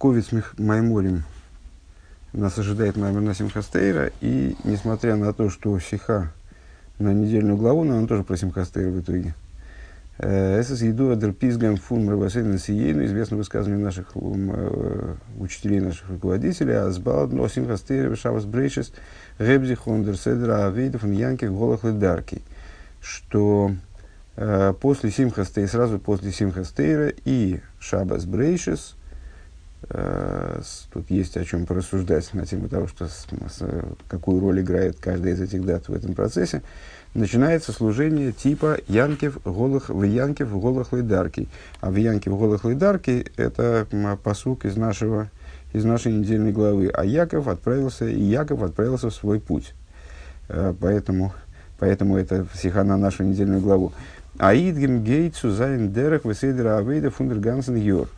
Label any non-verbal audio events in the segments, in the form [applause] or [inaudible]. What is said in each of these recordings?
Ковец Майморим нас ожидает Маймор на Симхастейра, и несмотря на то, что Сиха на недельную главу, но он тоже про Симхастейра в итоге. Эсэс еду адерпизгам фун мрабасейна сиейну, известно высказывание наших э, учителей, наших руководителей, азбалад но Симхастейра шавас брейшес гебзи хондер седра авейдов янких голых ледарки, что э, после Симхастейра, сразу после Симхастейра и Шабас Э, тут есть о чем порассуждать на тему того, что какую роль играет каждая из этих дат в этом процессе. Начинается служение типа ויעקב הלך ויעקב הלך לדרכו. А в ויעקב הלך לדרכו это פסוק из нашего из нашей недельной главы. А Яков отправился, и Яков отправился в свой путь. Э, поэтому, поэтому это стиха на нашу недельную главу. Аидгем гейтсу зайн дерах веседера авейда фундергансен йор.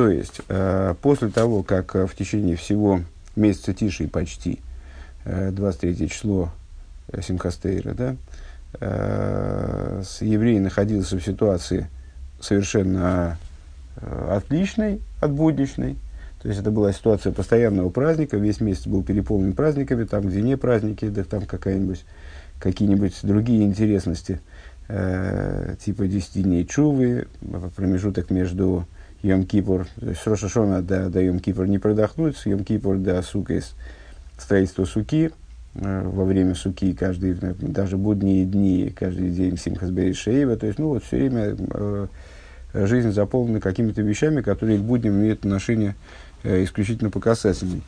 То есть, э, после того, как э, в течение всего месяца Тиши почти, э, 23 число э, Симхастейра, да, э, еврей находился в ситуации совершенно отличной от будничной, то есть это была ситуация постоянного праздника, весь месяц был переполнен праздниками, там, где не праздники, да там какая-нибудь, какие-нибудь другие интересности, э, типа 10 дней чувы, промежуток между Йом Кипур, то есть Рошашона до, до Йом Кипур не продохнуть, с Йом Кипур до Сукес, строительство суки, э, во время суки, каждый, даже будние дни, каждый день Симхасбери Шеева, то есть, ну, вот все время э, жизнь заполнена какими-то вещами, которые к будням имеют отношение э, исключительно по касательной.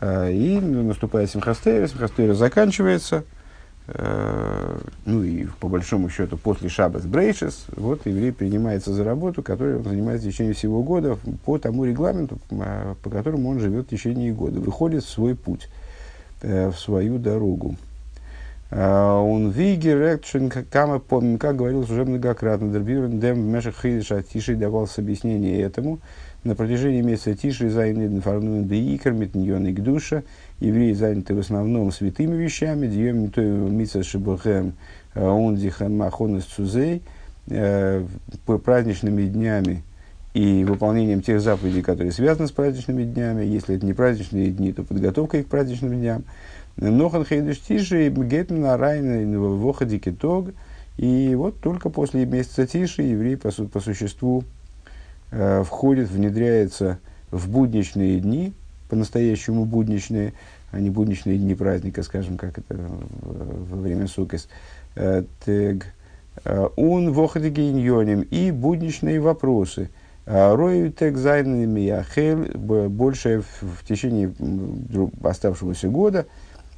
Э, и наступает Симхастейра, Симхастейра заканчивается, Э, ну и по большому счету после Шабас Брейшес, вот еврей принимается за работу, которой он занимается в течение всего года по тому регламенту, а, по которому он живет в течение года, выходит в свой путь, э, в свою дорогу. А, он вигер, кама, как говорил уже многократно, дербирен дем мешах хидиша тиши давался объяснение этому, на протяжении месяца Тиши зайны фарнуэн де икр митньон и душа. Евреи заняты в основном святыми вещами. Дьем то митса шибухем э, ондихан махонес цузей. Э, праздничными днями и выполнением тех заповедей, которые связаны с праздничными днями. Если это не праздничные дни, то подготовкой к праздничным дням. Нохан хейдуш тиши гетн на райна в выходе китог. И вот только после месяца Тиши евреи по, по существу э, входит, внедряется в будничные дни, по-настоящему будничные, а не будничные дни праздника, скажем, как это во время Сукес. Э, тег, э, он вохадегейньоним и будничные вопросы. Э, Рою тег зайнами большая в, в течение оставшегося года,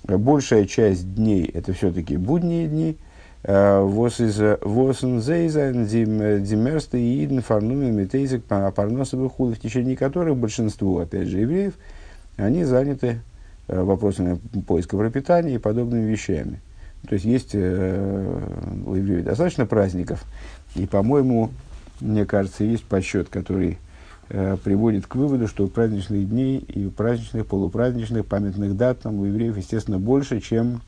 большая часть дней это все-таки будние дни, Вос из восен зейзайн димерста и иден фарнуми метейзик парносовых худ, в течение которых большинство, опять же, евреев, они заняты э, вопросами поиска пропитания и подобными вещами. То есть есть э, у евреев достаточно праздников, и, по-моему, мне кажется, есть подсчет, который э, приводит к выводу, что праздничных дней и праздничных, полупраздничных, памятных дат там у евреев, естественно, больше, чем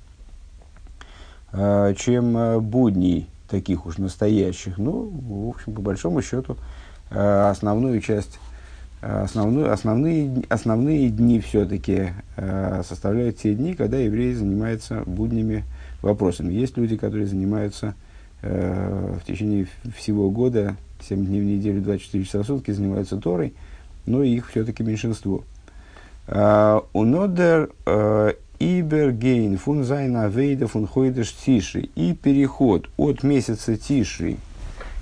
а, чем а, будней таких уж настоящих. Ну, в общем, по большому счету, а, основную часть, основную, основные, основные дни все-таки составляют те дни, когда евреи занимаются будними вопросами. Есть люди, которые занимаются в течение всего года, 7 дней в неделю, 24 часа в сутки занимаются Торой, но их все-таки меньшинство. און דער איבערגיין פון זיין עבודה פון חודש תשרי. И переход от месяца Тишрей,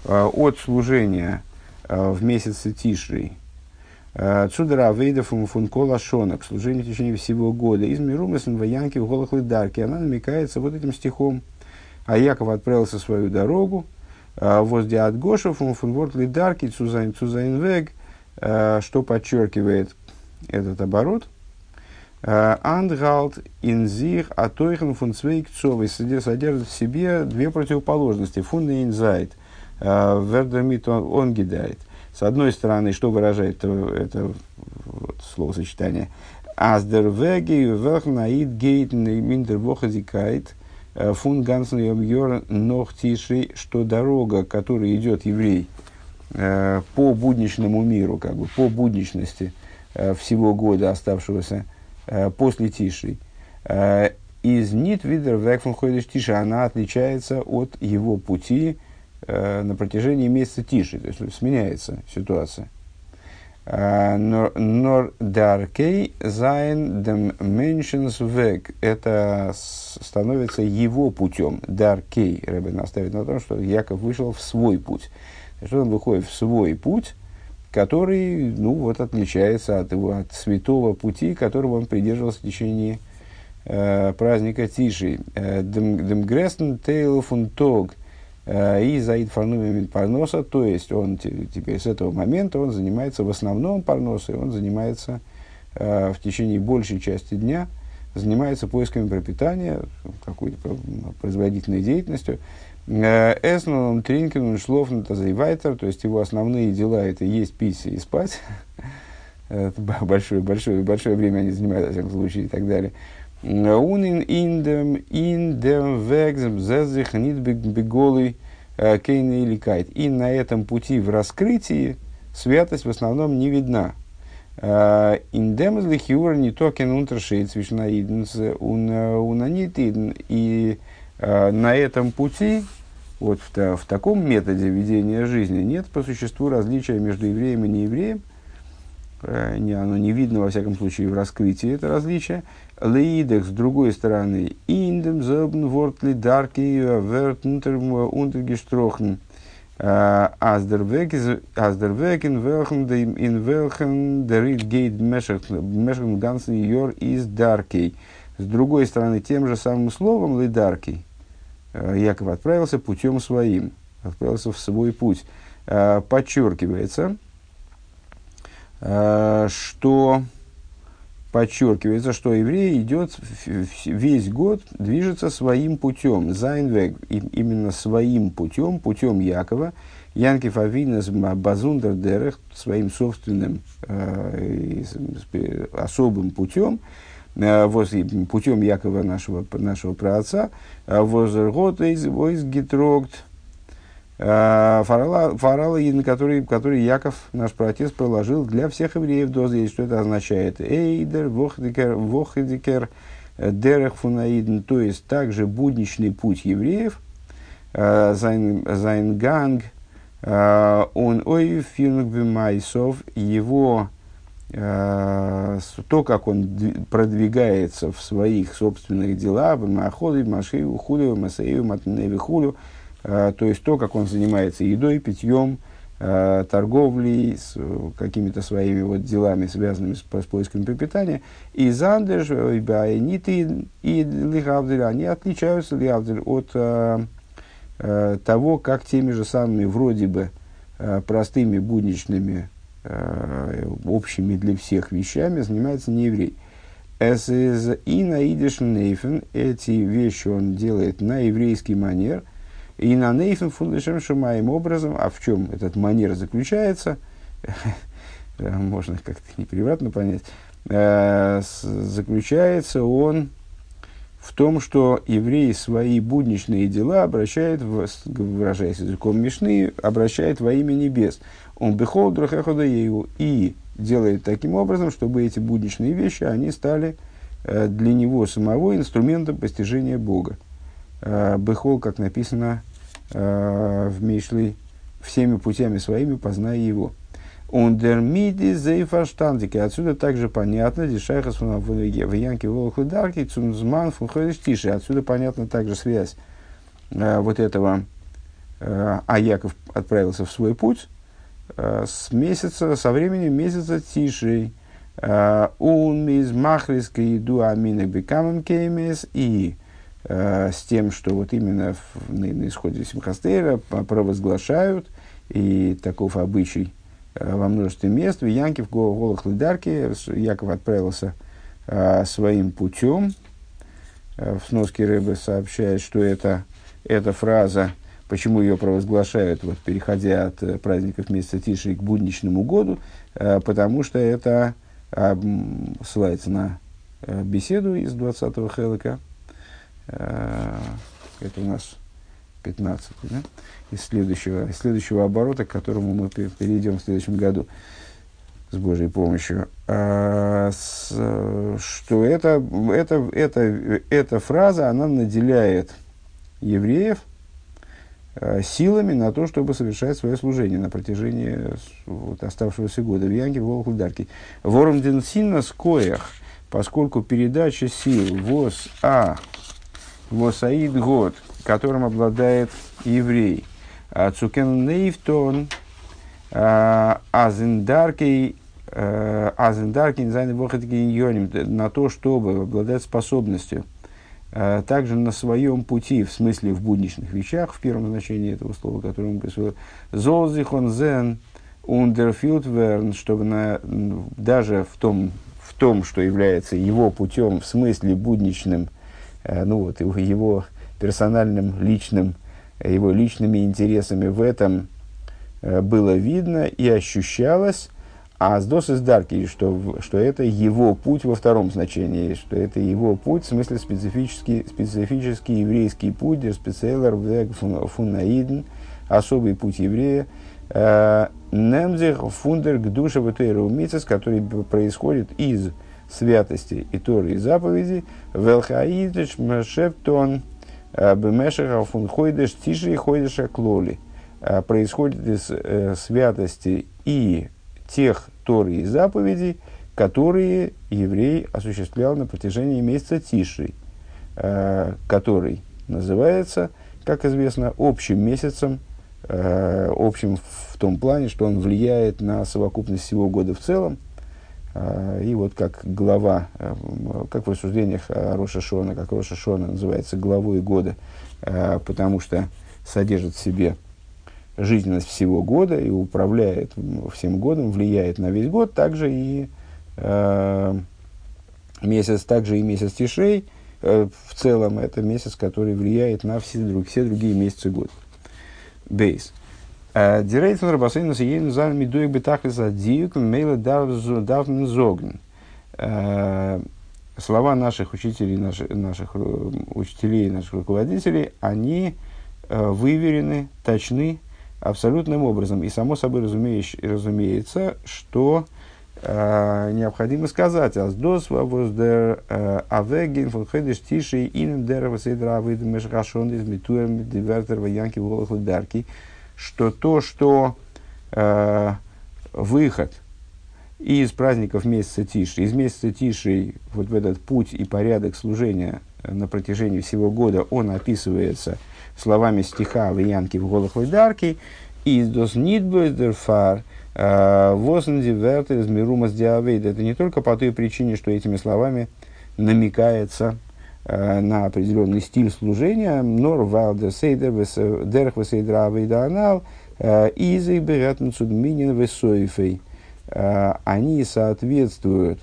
а, от служения а, в месяце тиши, Цудера вейда фун фун кола шона, к в течение всего года. Из мирумесан воянки в голых лидарки. Она намекается вот этим стихом. А Яков отправился свою дорогу. А, возле от Гоша фун фун ворт лидарки цузайн цузайн вег, что подчеркивает этот оборот – Андгалт инзих атойхен фун цвейк цовый содержит в себе две противоположности. Фун и инзайт. Вердермит он гидает. С одной стороны, что выражает это, это вот, словосочетание? Аздервеги велхнаид гейтен миндер вохазикайт фун гансен йор нох тиши, что дорога, которой идет еврей по будничному миру, как бы по будничности – всего года, оставшегося после Тиши. Из нит видер векфун ходишь Тиши, она отличается от его пути на протяжении месяца Тишрей, то есть сменяется ситуация. נאר דרכו זיין דעם מענטשנס וועג. Это становится его путем. דרכו. Ребе настаивает на том, что Яков вышел в свой путь. Что он выходит в свой путь, который, ну, вот, отличается от его, от святого пути, которого он придерживался в течение э, праздника Тишрей. דעם גרעסטן טייל פון טאג – Э, и заид фарнумим парноса, то есть он теперь с этого момента он занимается в основном парносой, он занимается э, в течение большей части дня, занимается поисками пропитания, какой-то производительной деятельностью. Э, Эснон, Тринкин, Шлофн, Тазайвайтер, то есть его основные дела это есть, пить и спать. [laughs] большое, большое, большое время они занимают, во всяком случае, и так далее. Унин индем индем вегзем зезих нит беголый кейна или кайт. И на этом пути в раскрытии святость в основном не видна. Индем из лихиура не токен унтершейц вишнаиденс унанитиден. И на этом пути, вот в, в таком методе ведения жизни, нет по существу различия между евреем и неевреем. Не, оно не видно, во всяком случае, в раскрытии это различие. Лейдах, с другой стороны, индем зобн вортли дарки верт унтергестрохн. Аздервекен велхен ин велхен дерит гейт мешен гансен йор из даркей. С другой стороны, тем же самым словом лидаркий Яков отправился путем своим, отправился в свой путь. Подчеркивается, что подчеркивается, что еврей идет весь год, движется своим путем, Зайнвег, именно своим путем, путем Якова, Янкив Авинес Базундер Дерех, своим собственным э, особым путем, э, путем Якова нашего, нашего праотца, э, Возергот из Гитрогт, Э, фарала, фарала который, который Яков, наш протец, проложил для всех евреев дозы. Что это означает? Эйдер, вохдикер, вохдикер, э, дерех фунаиден, то есть также будничный путь евреев, э, зайнганг, он ой фирнг его то, как он продвигается в своих собственных делах, Маходы, Машею, Хулю, Масею, Матневи, Хулю, то есть то, как он занимается едой, питьем, э, торговлей, с какими-то своими вот делами, связанными с, с поиском пропитания. И Зандерш, и Ниты, и Лихавдель, они отличаются Лихавдель от э, э, того, как теми же самыми вроде бы э, простыми будничными э, общими для всех вещами занимается нееврей. Эс из и на нейфен эти вещи он делает на еврейский манер – и на нейфен фундешем шумаем образом, а в чем этот манер заключается, [laughs] можно как-то неприватно понять, э, заключается он в том, что евреи свои будничные дела обращает, выражаясь языком Мишны, обращает во имя небес. Он бехол драхеходаею и делает таким образом, чтобы эти будничные вещи, они стали э, для него самого инструментом постижения Бога. Э, Бехол, как написано э, в Мишле, всеми путями своими познай его. Ундермиди зейфаштандики. Отсюда также понятно, дешайхас в Янке Волхударки, Цунзман Фунхойдиш Тиши. Отсюда понятна также связь э, вот этого, э, а Яков отправился в свой путь э, с месяца, со времени месяца Тиши. Он из Махриска иду аминок бекамем кеймес и Э, с тем, что вот именно в, на, на исходе Симхастейра провозглашают, и таков обычай э, во множестве мест, в Янке, в Голых Лидарке, Яков отправился э, своим путем. Э, в сноске Рэбе сообщает, что это, эта фраза, почему ее провозглашают, вот, переходя от э, праздников месяца Тиши к будничному году, э, потому что это э, ссылается на э, беседу из 20-го Хелика, Э, это у нас 15 да? из, следующего, из следующего оборота, к которому мы перейдем в следующем году. с Божьей помощью, а, с, что это, это, это, эта фраза, она наделяет евреев а, силами на то, чтобы совершать свое служение на протяжении вот, оставшегося года. В Янке, в Волхударке. Вором сильно скоях, поскольку передача сил ВОС А, ВОС Аид год, которым обладает еврей, Цукен Нейфтон, Азендаркей Азендаркин зайны на то, чтобы обладать способностью также на своем пути, в смысле в будничных вещах, в первом значении этого слова, которое мы присвоили, золзихон зен ундерфилдверн, чтобы на, даже в том, в том, что является его путем, в смысле будничным, ну вот, его персональным, личным, его личными интересами в этом было видно и ощущалось, а с дос дарки, что, что это его путь во втором значении, что это его путь, в смысле специфический, специфический еврейский путь, der специалер фунаидн, особый путь еврея, э, немзех фундер к душе который происходит из святости и Торы и заповеди, велхаидыш мешептон э, бемешеха фунхойдеш тиши хойдеша клоли, э, происходит из э, святости и тех Торы и заповедей, которые еврей осуществлял на протяжении месяца Тиши, который называется, как известно, общим месяцем, общим в том плане, что он влияет на совокупность всего года в целом. Э, и вот как глава, э, как в рассуждениях Роша Шона, как Роша Шона называется главой года, э, потому что содержит в себе жизненность всего года и управляет всем годом, влияет на весь год, также и месяц, также и месяц Тишей в целом это месяц, который влияет на все, все другие месяцы года. Бейс. Директор Рабасейна Сиейн Зан Мидуик Бетахлис Адиюк Мейла Давн Зогн. Э, слова наших учителей, наших, наших учителей, наших руководителей, они выверены, точны, абсолютным образом. И само собой разумеется, что э, необходимо сказать, «Аздос воздер э, авеген фон хедеш тиши инем дерева сейдра выдумеш рашон из митуем дивертер ваянки дарки», что то, что э, выход из праздников месяца Тиши, из месяца Тиши, вот в этот путь и порядок служения на протяжении всего года, он описывается – словами стиха в Янке в голых Лайдарки, из дос нидбойдерфар э, вознди из мирумас диавейд. Это не только по той причине, что этими словами намекается на определенный стиль служения, нор валдер сейдер дерх весейдра авейда анал, э, изы беретн цудминин весоифей. Они соответствуют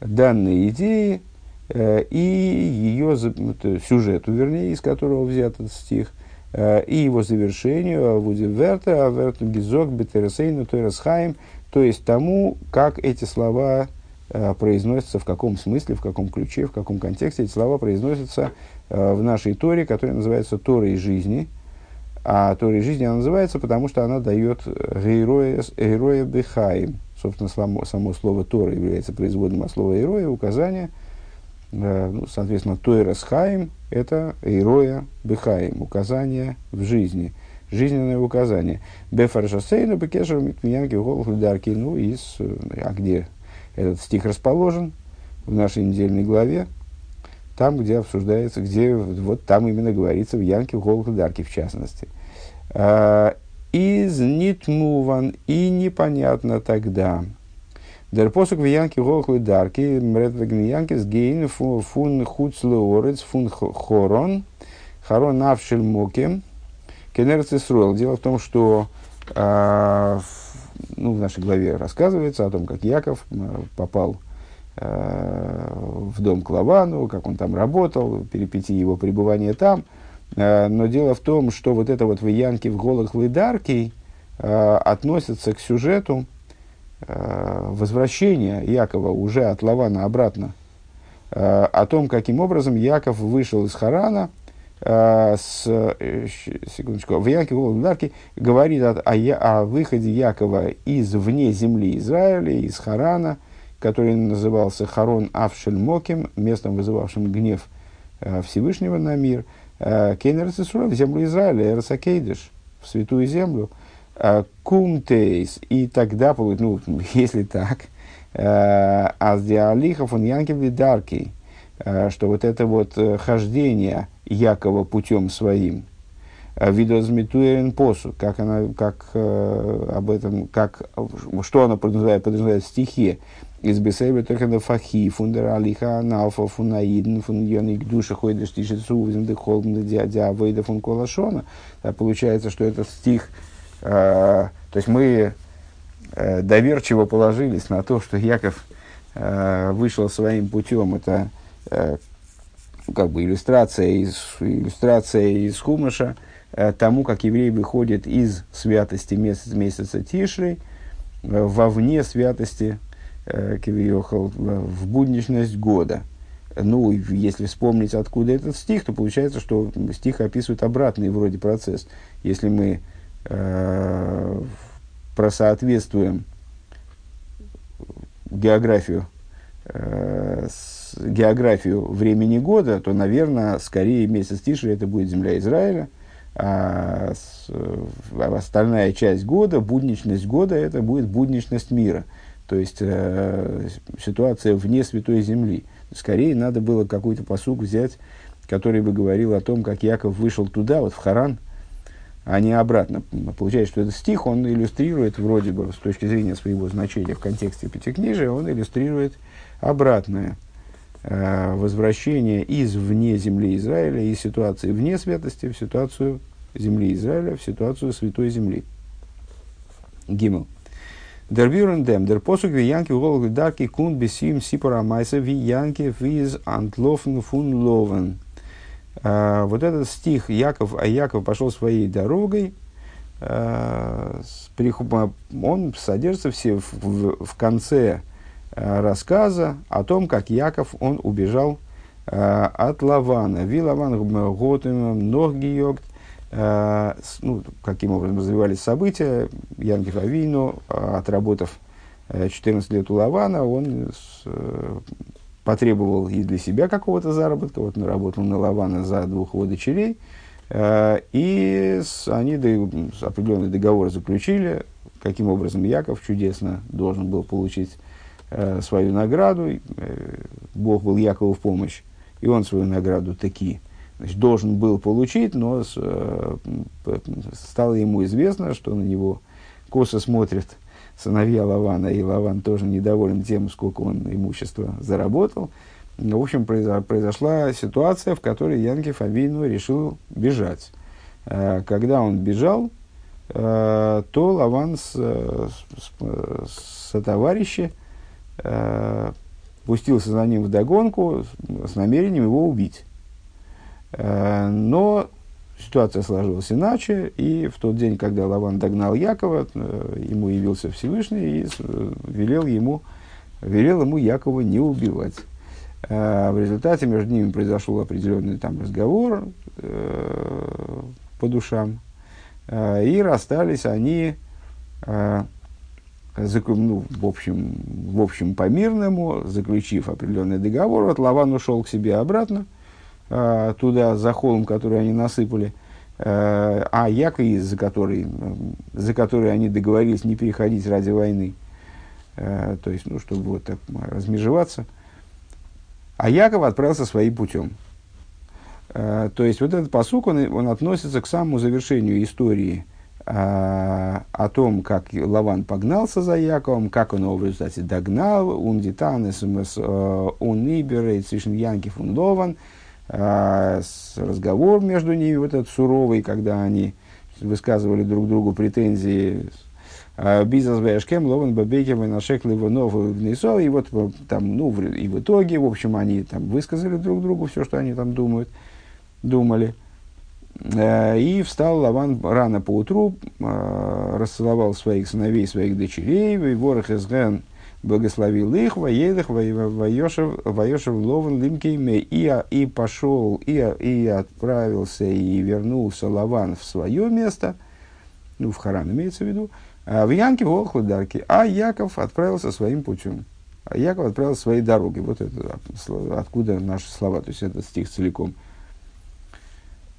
данной идее, Э, и ее сюжету, вернее, из которого взят этот стих, э, и его завершению, Вуди Верта, Аверту Гизок, Бетересейну, Тойрасхайм, то есть тому, как эти слова э, произносятся, в каком смысле, в каком ключе, в каком контексте эти слова произносятся в нашей Торе, которая называется Торой жизни. А Торой жизни она называется, потому что она дает героя Бехаим. Собственно, само, само слово Тора является производным от слова героя, указание – ну, соответственно, Тойрес Хаим – это Ироя Бехаим, указание в жизни, жизненное указание. Бефаршасейну бекешер митмиянки дарки. Ну, из, а где этот стих расположен? В нашей недельной главе, там, где обсуждается, где вот там именно говорится в Янке в дарки в частности. А, из нитмуван и непонятно тогда, Der посук в Янке Голхлы Дарки, Мредвеген Янкес Гейн фун Хуцлеорец фун Хорон, Харон Авшель Моке, Кенерц Исруэл. Дело в том, что э, ну, в нашей главе рассказывается о том, как Яков попал э, в дом к Лавану, как он там работал, перипетии его пребывания там. Э, но дело в том, что вот это вот в Янке в Голых Лыдарки э, относится к сюжету, Э, возвращения Якова уже от Лавана обратно, э, о том, каким образом Яков вышел из Харана э, с, э, секундочку, в Яке Голодарке говорит о, о, о выходе Якова из вне земли Израиля, из Харана, который назывался Харон Авшель Моким, местом, вызывавшим гнев э, Всевышнего на мир, э, Кейнер в землю Израиля, Эрсакейдыш, в святую землю, э, Кумтейс, и тогда, ну, [laughs] если так, э, Аздиалихов он Янкев Даркий, Э, что вот это вот э, хождение Якова путем своим, э, видозметуерен посу, как она, как э, об этом, как, что она подразумевает, подразумевает в стихе, из только на фахи, фундер алиха аналфа, фунаидн, фундьоник душа ходишь тишицу, визмды холмды дядя вейда фун колашона. Получается, что этот стих, э, то есть мы э, доверчиво положились на то, что Яков вышел своим путем, это как бы иллюстрация из, иллюстрация из Хумаша э, тому, как еврей выходит из святости месяц, месяца Тишры э, вовне святости Кивиохал, в будничность года. Ну, если вспомнить, откуда этот стих, то получается, что стих описывает обратный вроде процесс. Если мы э, просоответствуем географию э, с географию времени года, то, наверное, скорее месяц Тиши это будет земля Израиля, а, с, а остальная часть года, будничность года, это будет будничность мира. То есть э, ситуация вне Святой Земли. Скорее надо было какой-то посуг взять, который бы говорил о том, как Яков вышел туда, вот в Харан, а не обратно. Получается, что этот стих, он иллюстрирует, вроде бы, с точки зрения своего значения в контексте Пятикнижия, он иллюстрирует обратное. Э, возвращение из вне земли Израиля, из ситуации вне святости в ситуацию земли Израиля, в ситуацию святой земли. Гимл. Der Büren dem, der Posuk wie Янки Голг Дарки кун бесим сипора майса ви Янки виз фун ловен. Э, вот этот стих Яков, а Яков пошел своей дорогой, э, он содержится все в, в, в конце рассказа о том, как Яков, он убежал э, от Лавана. Ви Лаван Готем Ноггиогт, э, ну, каким образом развивались события. Янкев Авину, отработав 14 лет у Лавана, он потребовал и для себя какого-то заработка. Вот наработал на Лавана за двух его дочерей. И они определенный договор заключили, каким образом Яков чудесно должен был получить э, свою награду, э, Бог был Якову в помощь, и он свою награду таки значит, должен был получить, но с, э, стало ему известно, что на него косо смотрят сыновья Лавана, и Лаван тоже недоволен тем, сколько он имущества заработал. В общем, произошла ситуация, в которой Янкев Авину решил бежать. Э, когда он бежал, э, то Лаван с, с, с товарищи, э, пустился за ним в догонку с, намерением его убить. Э, но ситуация сложилась иначе, и в тот день, когда Лаван догнал Якова, э, ему явился Всевышний и э, велел ему, велел ему Якова не убивать. Э, в результате между ними произошел определенный там разговор э, по душам, э, и расстались они э, ну, в, общем, в общем по мирному, заключив определенный договор, вот Лаван ушел к себе обратно, э, туда, за холм, который они насыпали, э, а Яков, за который, за который они договорились не переходить ради войны, э, то есть, ну, чтобы вот так размежеваться, а Яков отправился своим путем. То есть, вот этот посук, он, он относится к самому завершению истории – а, о том, как Лаван погнался за Яковом, как он его в результате догнал, он дитан, смс, он ибер, цишн Янкив, он Лован, а, разговор между ними, вот этот суровый, когда они высказывали друг другу претензии, а, Бизнес Бэшкем, Лован Бабекем и Нашек Ливанов и и вот там, ну, и в итоге, в общем, они там высказали друг другу все, что они там думают, думали. Э, и встал Лаван рано по утру, э, расцеловал своих сыновей, своих дочерей, и ворох изген благословил их, воедах, воешев лован лимкейме, и, и пошел, и, и отправился, и вернулся Лаван в свое место, ну, в Харан имеется в виду, а в Янке в Дарки, а Яков отправился своим путем. А Яков отправился своей дорогой. Вот это откуда наши слова, то есть этот стих целиком.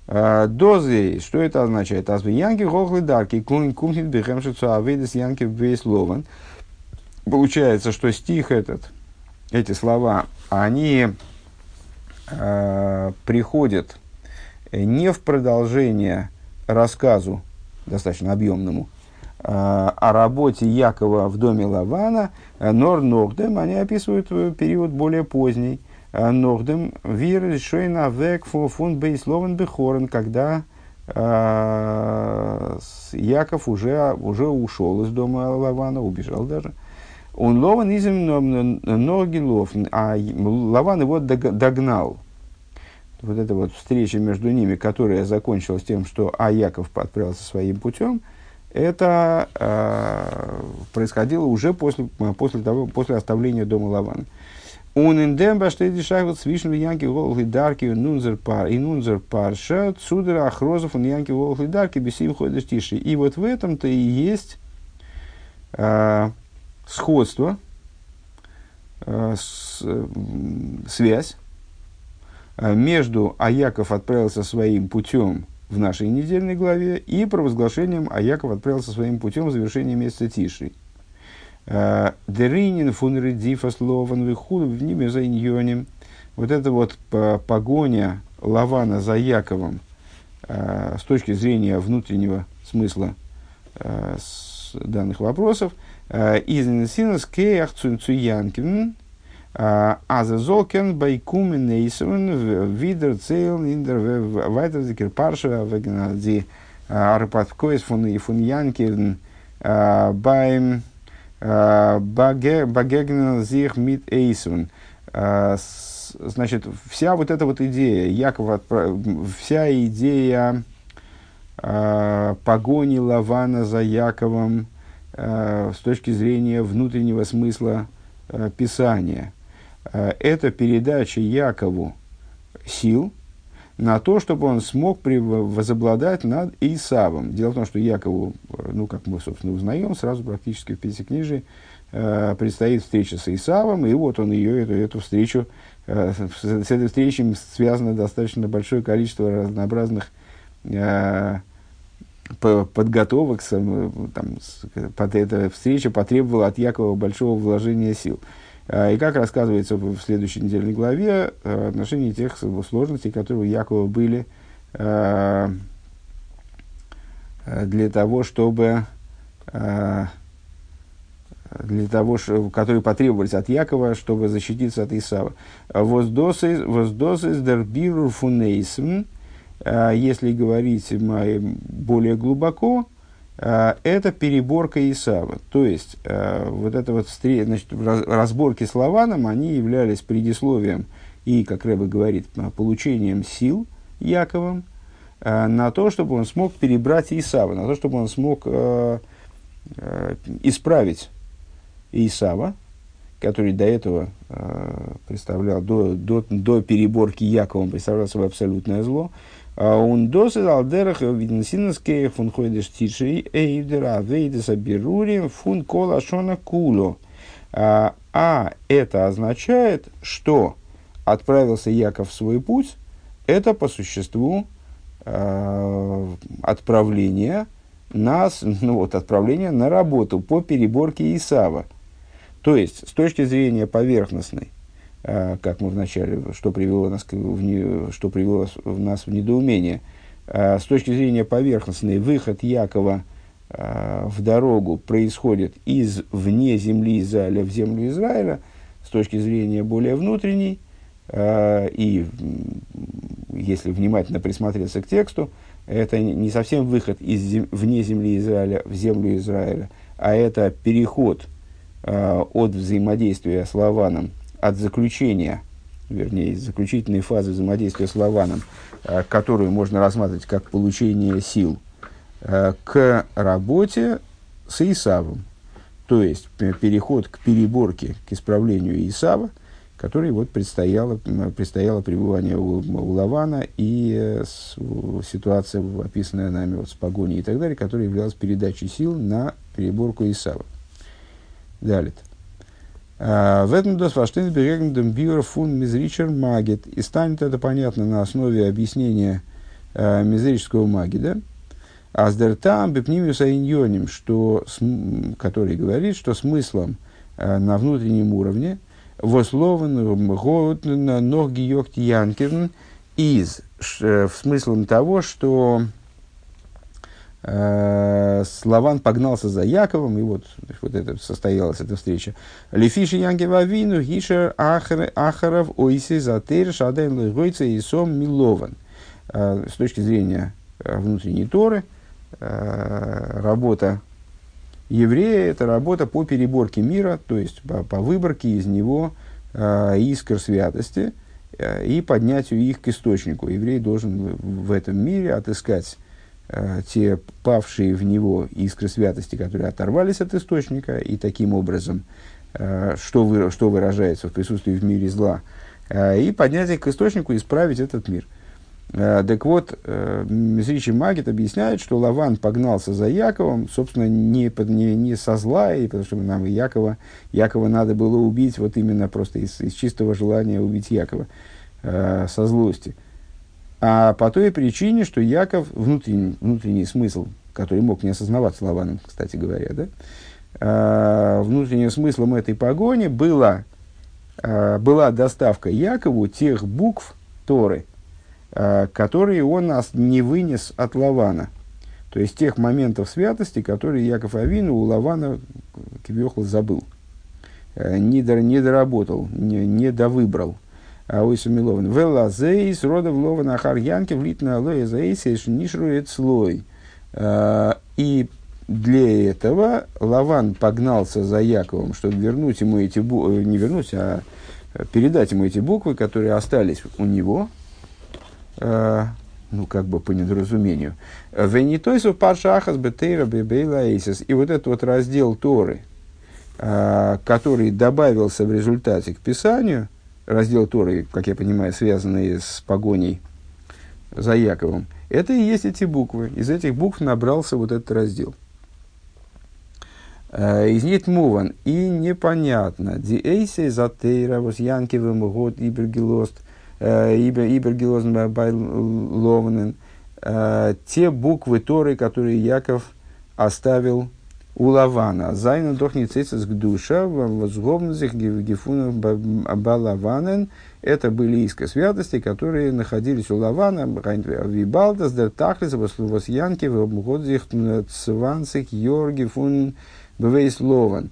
А, Дозы, что это означает? Азбы Янки в Дарки, кун кумхит бехемшицу авейдес Янки в Получается, что стих этот, эти слова, они э, приходят не в продолжение рассказу, достаточно объемному, Э, о работе Якова в доме Лавана, э, Нор Нордем, они описывают э, период более поздний. Нордем вир шойна век фун бейсловен бехорен, когда Яков уже, уже ушел из дома Лавана, убежал даже. Он Лован изем Ногилов, а Лаван его догнал. Вот эта вот встреча между ними, которая закончилась тем, что А Яков отправился своим путем – это э, происходило уже после, после, того, после оставления дома Лавана. Он индем баштеди шагут свишен янки волхли дарки нунзер пар и нунзер парша цудера ахрозов он янки волхли дарки бесим ходишь тише. И вот в этом-то и есть э, сходство, э, с, э, связь между Аяков отправился своим путем в нашей недельной главе и провозглашением, а Яков отправился своим путем в завершение месяца Тиши. Э, Деринин фунредифа слован выхуд в ними за иньоним. Вот это вот погоня Лавана за Яковом э, с точки зрения внутреннего смысла э, данных вопросов. Из Синас Кеях Цуянкин Золкен Байкумен Нейсовен Видер Цейл Индер Вайтер Парша Вегнади Арпаткоис фун и фун Янкин Байм Багегнен Зих Мит Эйсовен. Значит, вся вот эта вот идея Якова, вся идея погони Лавана за Яковом с точки зрения внутреннего смысла Писания – это передача Якову сил на то, чтобы он смог возобладать над Исавом. Дело в том, что Якову, э, ну, как мы, собственно, узнаем, сразу практически в Пятикнижии э, предстоит встреча с Исавом, и вот он ее, эту, эту встречу, э, с, с этой встречей связано достаточно большое количество разнообразных э, подготовок, там, под эта встреча потребовала от Якова большого вложения сил. И как рассказывается в следующей недельной главе, э, отношении тех сложностей, которые у Якова были э, э, для того, чтобы для того, которые потребовались от Якова, чтобы защититься от Исава. Воздосы дербиру фунейсм, если говорить более глубоко, Э, это переборка Исава. То есть, э, вот это вот встреч, значит, разборки с Лаваном, они являлись предисловием и, как Рэбе говорит, получением сил Яковом на то, чтобы он смог перебрать Исава, на то, чтобы он смог исправить Исава, который до этого представлял, до, до, до переборки Якова, представлял собой абсолютное зло, он досит алдерах виденсинские фун ходишь тиши эйдера вейдеса берурим фун кола шона куло. А, а это означает, что отправился Яков в свой путь, это по существу э, отправление нас, [laughs] ну вот, отправление на работу по переборке Исава. То есть, с точки зрения поверхностной, как мы вначале, что привело нас, в не, что привело нас в недоумение. Э, с точки зрения поверхностной, выход Якова э, в дорогу происходит из вне земли Израиля в землю Израиля, с точки зрения более внутренней, и если внимательно присмотреться к тексту, это не совсем выход из зем, вне земли Израиля в землю Израиля, а это переход от взаимодействия с Лаваном от заключения, вернее, из заключительной фазы взаимодействия с Лаваном, э, которую можно рассматривать как получение сил, э, к работе с Исавом. то есть переход к переборке, к исправлению Исава, который вот предстояло, предстояло пребывание у, у Лавана и э, с, ситуация, описанная нами вот, с погоней и так далее, которая являлась передачей сил на переборку Исава. Далее. А, в этом дос фаштейн берегндем бюро фун мизричер магит. И станет это понятно на основе объяснения э, мизрического магида. А с дертам бепнимиуса иньоним, что, который говорит, что смыслом э, на внутреннем уровне вослован год ноги йогт янкерн из, в смыслом того, что э, Славан погнался за Яковом, и вот, вот это состоялась эта встреча. Лефиши Янки Вавину, Гишер Ахаров, Ойси, Затер, Шаден Лыгойца и Сом Милован. Э, с точки зрения э, внутренней Торы, работа еврея – это работа по переборке мира, то есть по, по выборке из него искр святости и поднятию их к источнику. Еврей должен в этом мире отыскать те павшие в него искры святости, которые оторвались от источника, и таким образом, э, что, вы, что выражается в присутствии в мире зла, э, и поднять их к источнику исправить этот мир – Э, так вот, э, Мизричи Магит объясняет, что Лаван погнался за Яковом, собственно, не, не, не со зла, и потому что нам Якова, Якова надо было убить вот именно просто из, из чистого желания убить Якова э, со злости. А по той причине, что Яков, внутренний, внутренний смысл, который мог не осознаваться Лаваном, кстати говоря, да, э, внутренним смыслом этой погони была, была доставка Якову тех букв Торы – Э, которые он нас не вынес от Лавана. То есть тех моментов святости, которые Яков Авину у Лавана Кивьехал забыл. Э, не, дор, не доработал, не довыбрал. А Ойсу Милован. Велазейс, родов Лован Ахар Янки, влитна алоэ заэйсэш, нишрует слой. Э, и для этого Лаван погнался за Яковом, чтобы вернуть ему эти буквы, не вернуть, а передать ему эти буквы, которые остались у него, Э, ну, как бы по недоразумению. Венитойсу паршахас бетейра бебейлаэйсис. И вот этот вот раздел Торы, э, который добавился в результате к Писанию, раздел Торы, как я понимаю, связанный с погоней за Яковом, это и есть эти буквы. Из этих букв набрался вот этот раздел. Э, из них муван и непонятно. Диэйсей затейра was янкивым год ибергилост – Ибергилозен Байловнен, те буквы Торы, которые Яков оставил у Лавана. Зайна дохницецес к душа, возглобназих гефунов балаванен. Это были иска святости, которые находились у Лавана. Вибалдас дер тахлис восьянки в обгодзих цванцик йорги фун бвейс лован.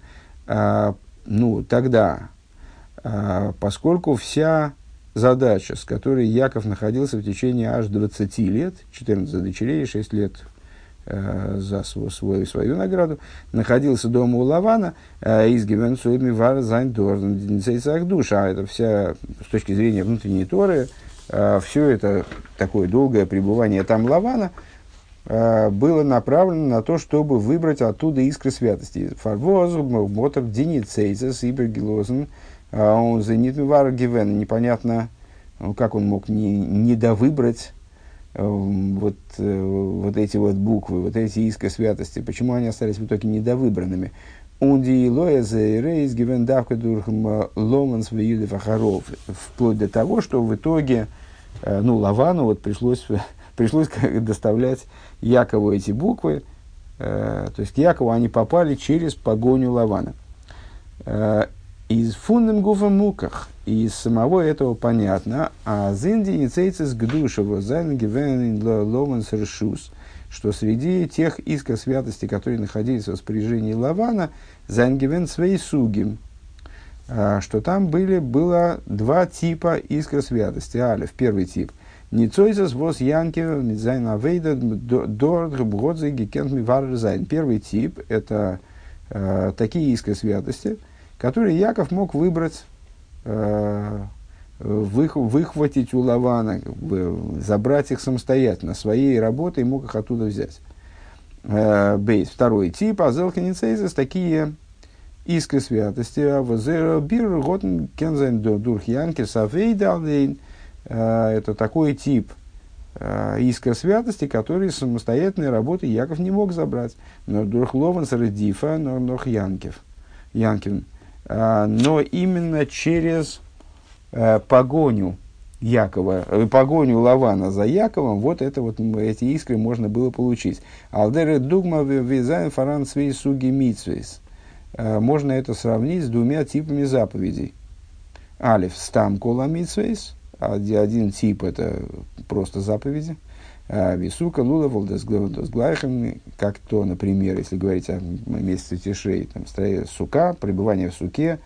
Ну, тогда, поскольку вся задача, с которой Яков находился в течение аж 20 лет, 14 дочерей, 6 лет за свой, свою, свою награду, находился дома у Лавана, э, из Гевенцуэми Вар Зайндорн, душа. Это вся, с точки зрения внутренней Торы, э, все это такое долгое пребывание там Лавана, э, было направлено на то, чтобы выбрать оттуда искры святости. Фарвоз, Мотор, Деницейцес, Ибергилозен, а он за непонятно, ну, как он мог не, не довыбрать э, вот, э, вот эти вот буквы, вот эти иска святости, почему они остались в итоге недовыбранными. Унди лоя рейс гивен дурхам э, ломанс в Ахаров, вплоть до того, что в итоге, ну, Лавану вот пришлось, [laughs] пришлось доставлять Якову эти буквы, то есть к Якову они попали через погоню Лавана איז פון דעם גופא מוכח, из самого этого понятно, אז אין די ניצוצות קדושה וואס זיינען געווען ברשות, что среди тех искр святости, которые находились в распоряжении Лавана, זיינען געווען צוויי סוגים, а, что там были, было два типа искр святости. Алиф, первый тип. ניצוצות וואס יעקב אין זיין עבודה דארט האט זיי. Первый тип – это э, такие искры святости – которые Яков мог выбрать, э, вых, выхватить у Лавана, как бы, забрать их самостоятельно, своей работой мог их оттуда взять. Э, ב'. Второй тип, אזעלכע ניצוצות, такие искры святости, а бир готен кензен дурх янкер сафейдалдейн. Это такой тип искра святости, который самостоятельной работы Яков не мог забрать. Но дурх лован средифа, но нох янкев. Янкин. Но именно через погоню Якова, э, погоню Лавана за Яковом, вот это вот, эти искры можно было получить. על דרך דוגמא ווי זיינען פאראן סוגי מצוות. Э, можно это сравнить с двумя типами заповедей. א' סתם כל המצוות. Один тип это просто заповеди. Э, ווי סוכה, לולב, און דאס גלייכן, как то, например, если говорить о месяце Тишрей, там, сука, пребывание в суке,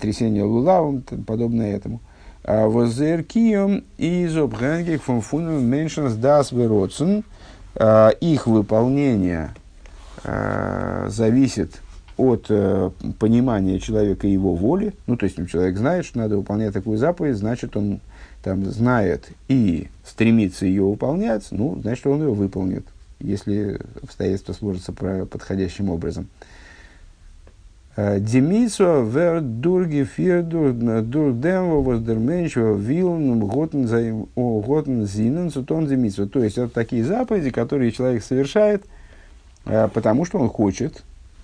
трясение лулава, подобное этому. וואס זייער קיום איז אפהענגיק פון פונעם מענטשנס דעת ורצון. Их выполнение а, зависит от э, понимания человека и его воли. Ну, то есть, человек знает, что надо выполнять такую заповедь, значит, он там знает и стремится ее выполнять, ну, значит, он ее выполнит, если обстоятельства сложатся подходящим образом. Демисо вер дурги фир дурдем воздерменчо вилн готен зинен сутон демисо. То есть это такие заповеди, которые человек совершает, э, потому что он хочет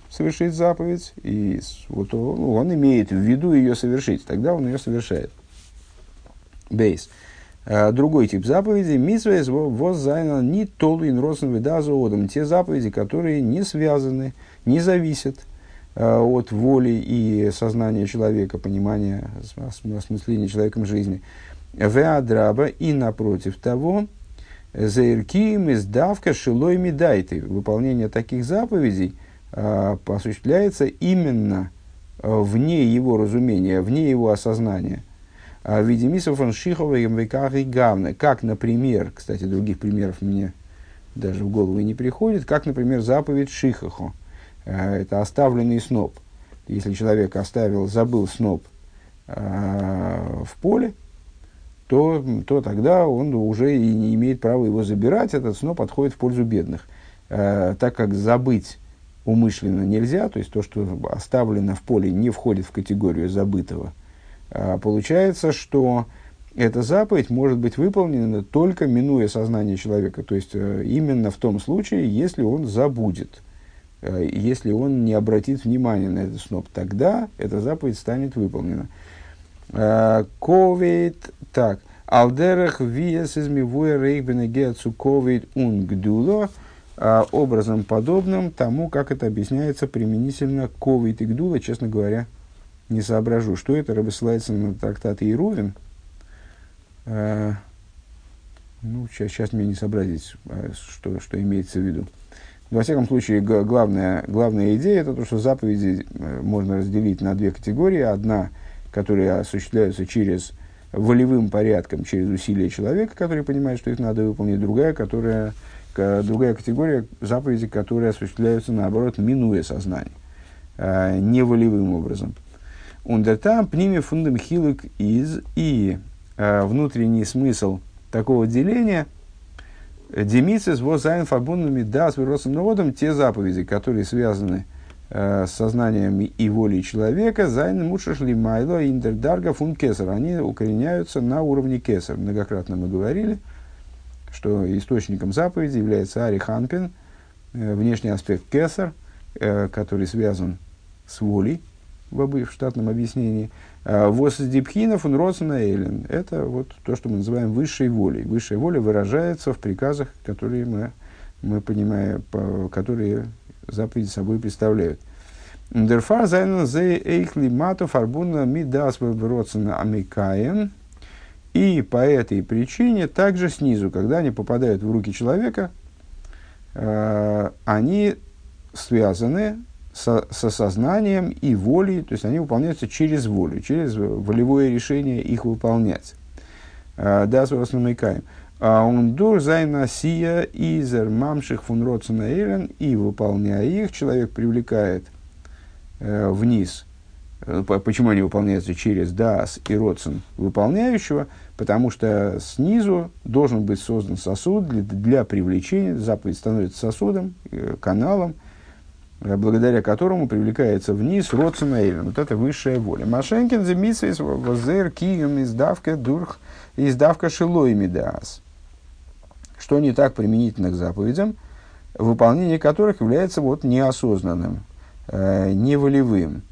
совершить заповедь, и вот он, ну, он имеет в виду ее совершить, тогда он ее совершает. Бейс. Э, другой тип заповедей – митсвейс воззайна не толвин росен видазоодом. Те заповеди, которые не связаны, не зависят – Э, от воли и сознания человека, понимания, осмысления человеком жизни. Веадраба и напротив того, заиркием из давка шилой медайты. Выполнение таких заповедей э, осуществляется именно вне его разумения, вне его осознания. В виде мисов он шихова и мвеках и гавны. Как, например, кстати, других примеров мне даже в голову не приходит, как, например, заповедь шихаху – Э, это оставленный сноп. Если человек оставил, забыл сноп э, в поле, то, то тогда он уже и не имеет права его забирать, этот сноп отходит в пользу бедных. Так как забыть умышленно нельзя, то есть то, что оставлено в поле, не входит в категорию забытого, получается, что эта заповедь может быть выполнена только минуя сознание человека, то есть именно в том случае, если он забудет. Э, если он не обратит внимания на этот сноп, тогда эта заповедь станет выполнена. Э, ковид, так, алдерах виес из мивуя ковид унгдуло, э, образом подобным тому, как это объясняется применительно ковид и гдула, честно говоря, не соображу, что это, ссылается на трактат Иерувин. Ну, сейчас, сейчас мне не сообразить, что, что имеется в виду. Во всяком случае, главная, главная идея это то, что заповеди э, можно разделить на две категории. Одна, которая осуществляется через волевым порядком, через усилия человека, который понимает, что их надо выполнить. Другая, которая, другая категория заповеди, которые осуществляются, наоборот, минуя сознание, э, не волевым образом. Ундертам пниме фундам хилок из и э, внутренний смысл такого деления – די מצוות וואס זיינען פארבונדן מיט דעת ורצון האדם те заповеди, которые связаны э, с сознанием и волей человека, זיינען מושרש למעלה אין דער דרגא פון כתר. Они укореняются на уровне כתר. Многократно мы говорили, что источником заповеди является אריך אנפין, э, внешний аспект כתר, э, который связан с волей, в штатном объяснении. А, Вос дипхинов он родственно эллен. Это вот то, что мы называем высшей волей. Высшая воля выражается в приказах, которые мы, мы понимаем, по, которые заповеди собой представляют. Дерфар зайнен зе эйхли мату фарбуна мидас родственно амикаен. И по этой причине также снизу, когда они попадают в руки человека, э, они связаны со, со сознанием и волей, то есть они выполняются через волю, через волевое решение их выполнять. А, да, с намекаем. А он дур зайна сия изер мамших фун эйлен, и выполняя их, человек привлекает э, вниз. Э, почему они выполняются через дас и родсен выполняющего? Потому что снизу должен быть создан сосуд для, для привлечения, заповедь становится сосудом, э, каналом, благодаря которому привлекается вниз родственно Вот это высшая воля. Машенкин замитсвис возер кием издавка дурх издавка шилой медас. Что не так применительно к заповедям, выполнение которых является вот неосознанным, э, неволевым.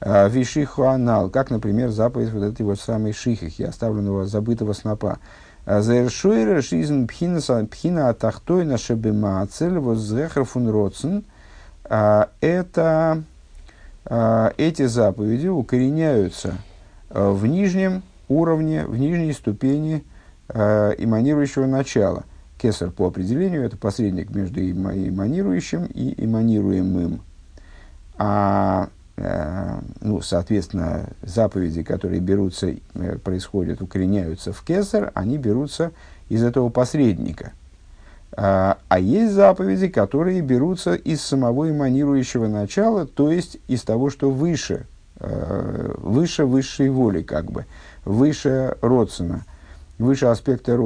Э, Вишиху анал, как, например, заповедь вот этой вот самой шихихи, оставленного забытого снопа. Заершуэра шизн пхина атахтойна шебемацель воззехар фун роцен. Это, э, эти заповеди укореняются в нижнем уровне, в нижней ступени эманирующего начала – Кесар по определению это посредник между эманирующим и эманируемым. А, ну, соответственно, заповеди, которые берутся, э, происходят, укореняются в кесар, они берутся из этого посредника. А, а есть заповеди, которые берутся из самого эманирующего начала, то есть из того, что выше, э, выше высшей воли, как бы, выше родствена – выше аспекта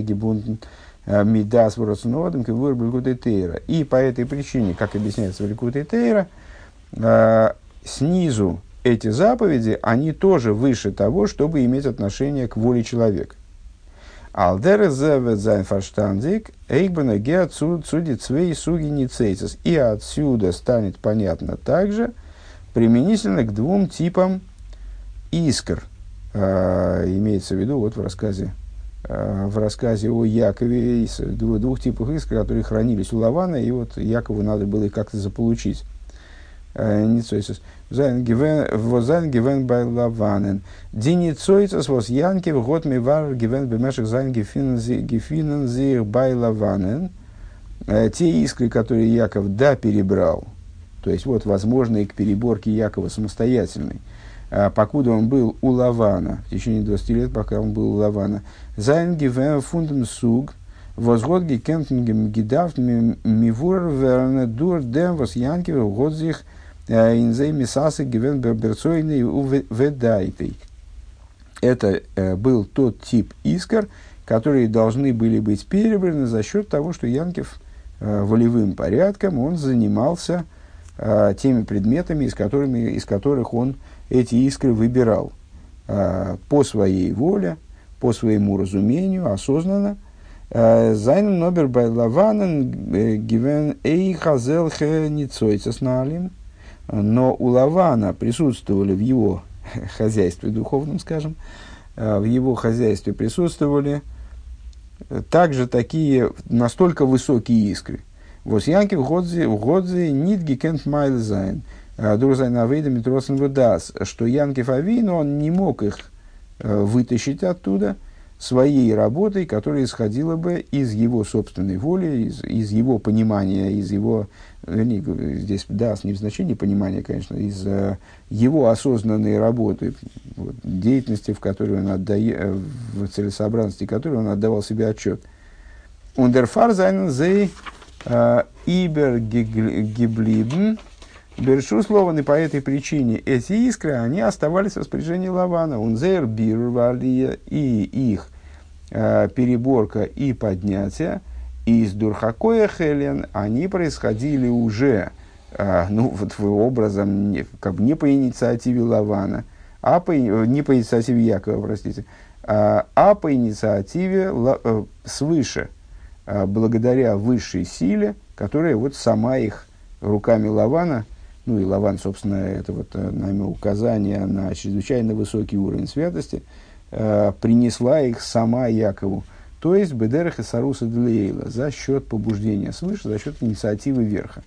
гебунден э. И по этой причине, как объясняется в Белькуте тейра, э, снизу эти заповеди, они тоже выше того, чтобы иметь отношение к воле человека. וועט דערפון זיין פארשטאנדיק, אויך בנוגע צו די צוויי סוגי ניצוצות. И отсюда станет понятно также, применительно к двум типам искр, э, имеется в виду вот в рассказе, э, в рассказе о Якове, двух, двух типов искр, которые хранились у Лавана, и вот Якову надо было их как-то заполучить. ניצוצות. וואס זיינען געווען ביי לבנען. די ניצוצות וואס יעקב האט מברר געווען במשך זיין געפינען זיך ביי לבנען. Те искры, которые Яков да перебрал, то есть вот возможные к переборке Якова самостоятельной, а, покуда он был у Лавана, в течение 20 лет, пока он был у Лавана. זיינען געווען פון דעם סוג, וואס האט געקענט און געדארפט מבורר ווערן דורך דעם וואס יעקב האט זיך э, אין זיי מתעסק געווען מדעתו. Это э, был тот тип искр, которые должны были быть перебраны за счет того, что Янкев э, волевым порядком он занимался теми предметами, из, которыми, из которых он эти искры выбирал э, по своей воле, по своему разумению, осознанно. А, זיינען אבער ביי לבנען э, געווען אויך אזעלכע נעלים. Но у Лавана присутствовали в его [laughs] хозяйстве духовном, скажем, э, в его хозяйстве присутствовали также такие настолько высокие искры. וואס יעקב האט זיי ניט געקענט מעלה זיין – Э, דורך זיין עבודה מיט רצון ודעת, что Янкев Авин, он не мог их э, вытащить оттуда своей работой, которая исходила бы из его собственной воли, из, из его понимания, из его, вернее, здесь даст не в значении понимания, конечно, из uh, его осознанной работы, вот, деятельности, в которой он отдает, в целесообразности которой он отдавал себе отчет. Ундерфар зайнен зей ибер гиблибн Бершу слован, и по этой причине эти искры, они оставались в распоряжении Лавана. Унзер бир валия, и их э, переборка и поднятие из Дурхакоя Хелен, они происходили уже, э, ну, вот образом, как бы не по инициативе Лавана, а по, не по инициативе Якова, простите, а, а по инициативе э, свыше, э, благодаря высшей силе, которая вот сама их руками Лавана – ну и Лаван, собственно, это вот э, нами указание на чрезвычайно высокий уровень святости, принесла их сама Якову. То есть Бедерах и Саруса Длейла за счет побуждения свыше, за счет инициативы верха.